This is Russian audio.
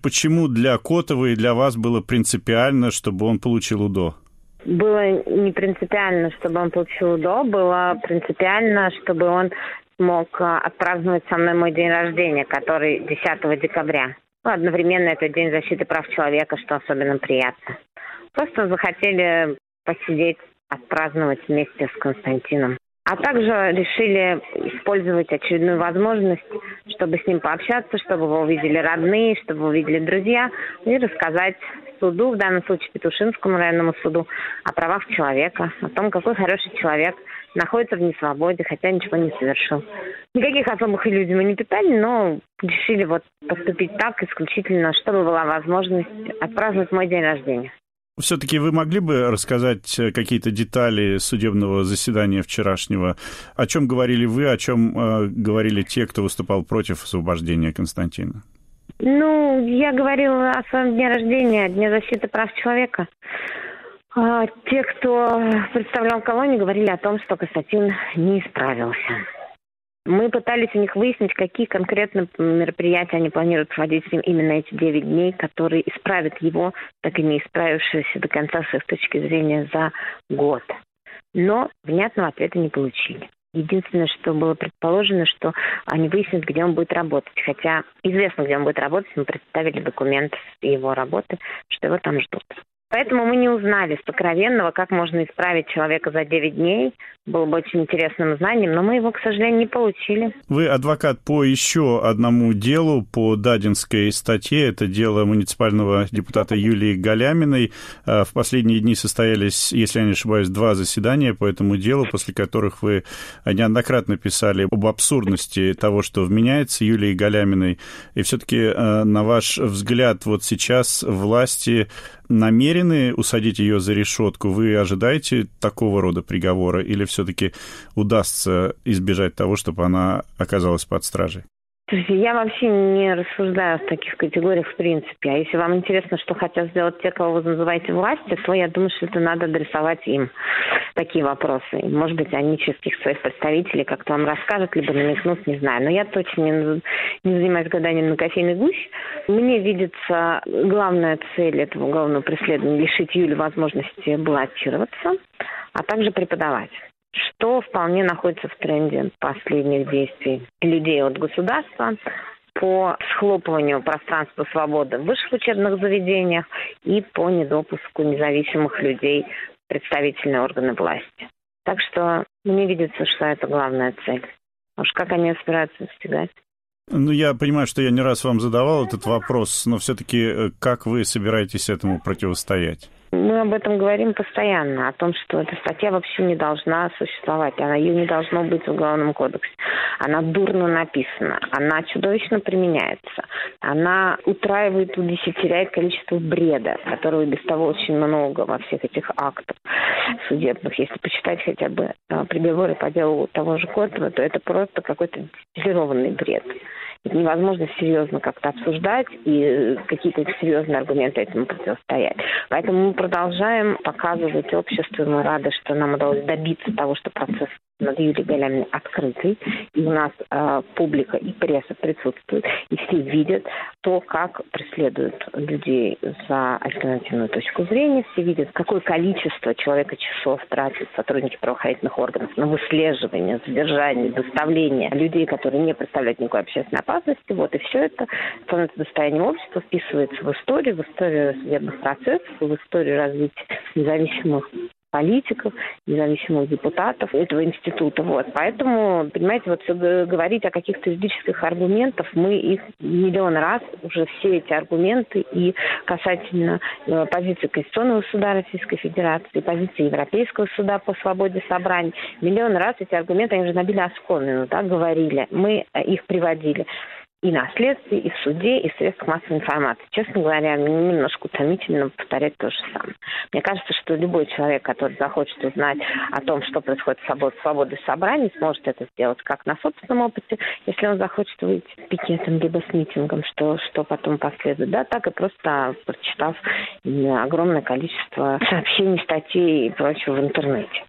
Почему для Котова и для вас было принципиально, чтобы он получил УДО? Было не принципиально, чтобы он получил УДО, было принципиально, чтобы он смог а, отпраздновать со мной мой день рождения, который 10 декабря. Ну, одновременно это День защиты прав человека, что особенно приятно. Просто захотели посидеть, отпраздновать вместе с Константином. А также решили использовать очередную возможность, чтобы с ним пообщаться, чтобы его увидели родные, чтобы увидели друзья, и рассказать суду, в данном случае Петушинскому районному суду, о правах человека, о том, какой хороший человек находится в несвободе, хотя ничего не совершил. Никаких особых иллюзий мы не питали, но решили вот поступить так исключительно, чтобы была возможность отпраздновать мой день рождения. Все-таки вы могли бы рассказать э, какие-то детали судебного заседания вчерашнего? О чем говорили вы, о чем э, говорили те, кто выступал против освобождения Константина? Ну, я говорила о своем дне рождения, Дне защиты прав человека. А те, кто представлял колонию, говорили о том, что Константин не исправился. Мы пытались у них выяснить, какие конкретно мероприятия они планируют проводить с ним именно эти 9 дней, которые исправят его, так и не исправившегося до конца с их точки зрения за год. Но внятного ответа не получили. Единственное, что было предположено, что они выяснят, где он будет работать. Хотя известно, где он будет работать, мы представили документ его работы, что его там ждут. Поэтому мы не узнали сокровенного, как можно исправить человека за 9 дней. Было бы очень интересным знанием, но мы его, к сожалению, не получили. Вы адвокат по еще одному делу, по Дадинской статье. Это дело муниципального депутата Юлии Галяминой. А, в последние дни состоялись, если я не ошибаюсь, два заседания по этому делу, после которых вы неоднократно писали об абсурдности того, что вменяется Юлии Галяминой. И все-таки, а, на ваш взгляд, вот сейчас власти намерены усадить ее за решетку? Вы ожидаете такого рода приговора или все-таки удастся избежать того, чтобы она оказалась под стражей? Я вообще не рассуждаю в таких категориях в принципе. А если вам интересно, что хотят сделать те, кого вы называете властью, то я думаю, что это надо адресовать им такие вопросы. Может быть, они через своих представителей как-то вам расскажут, либо намекнут, не знаю. Но я точно не, не занимаюсь гаданием на кофейный гусь. Мне видится главная цель этого уголовного преследования – лишить Юли возможности баллотироваться, а также преподавать что вполне находится в тренде последних действий людей от государства по схлопыванию пространства свободы в высших учебных заведениях и по недопуску независимых людей в представительные органы власти. Так что мне видится, что это главная цель. Уж как они собираются достигать? Ну, я понимаю, что я не раз вам задавал этот вопрос, но все-таки э, как вы собираетесь этому противостоять? Мы об этом говорим постоянно, о том, что эта статья вообще не должна существовать, она ее не должно быть в Уголовном кодексе. Она дурно написана, она чудовищно применяется, она утраивает, удесятеряет количество бреда, которого без того очень много во всех этих актах судебных. Если почитать хотя бы э, приговоры по делу того же Котова, то это просто какой-то дистиллированный бред невозможно серьезно как-то обсуждать и э, какие-то серьезные аргументы этому противостоять. Поэтому мы продолжаем показывать обществу, и мы рады, что нам удалось добиться того, что процесс над Юлией Галяминой открытый, и у нас э, публика и пресса присутствует, и все видят то, как преследуют людей за альтернативную точку зрения, все видят, какое количество человека часов тратят сотрудники правоохранительных органов на выслеживание, задержание, доставление людей, которые не представляют никакой общественной опасности. Вот, и все это становится достоянием общества, вписывается в историю, в историю судебных процессов, в историю развития независимых политиков, независимых депутатов этого института. Вот. Поэтому, понимаете, вот говорить о каких-то юридических аргументах, мы их миллион раз, уже все эти аргументы и касательно э, позиции Конституционного суда Российской Федерации, позиции Европейского суда по свободе собраний, миллион раз эти аргументы, они уже набили оскомину, да, говорили, мы э, их приводили и на следствии, и в суде, и в средствах массовой информации. Честно говоря, мне немножко утомительно повторять то же самое. Мне кажется, что любой человек, который захочет узнать о том, что происходит с свободой собраний, сможет это сделать как на собственном опыте, если он захочет выйти с пикетом, либо с митингом, что, что потом последует, да, так и просто прочитав огромное количество сообщений, статей и прочего в интернете.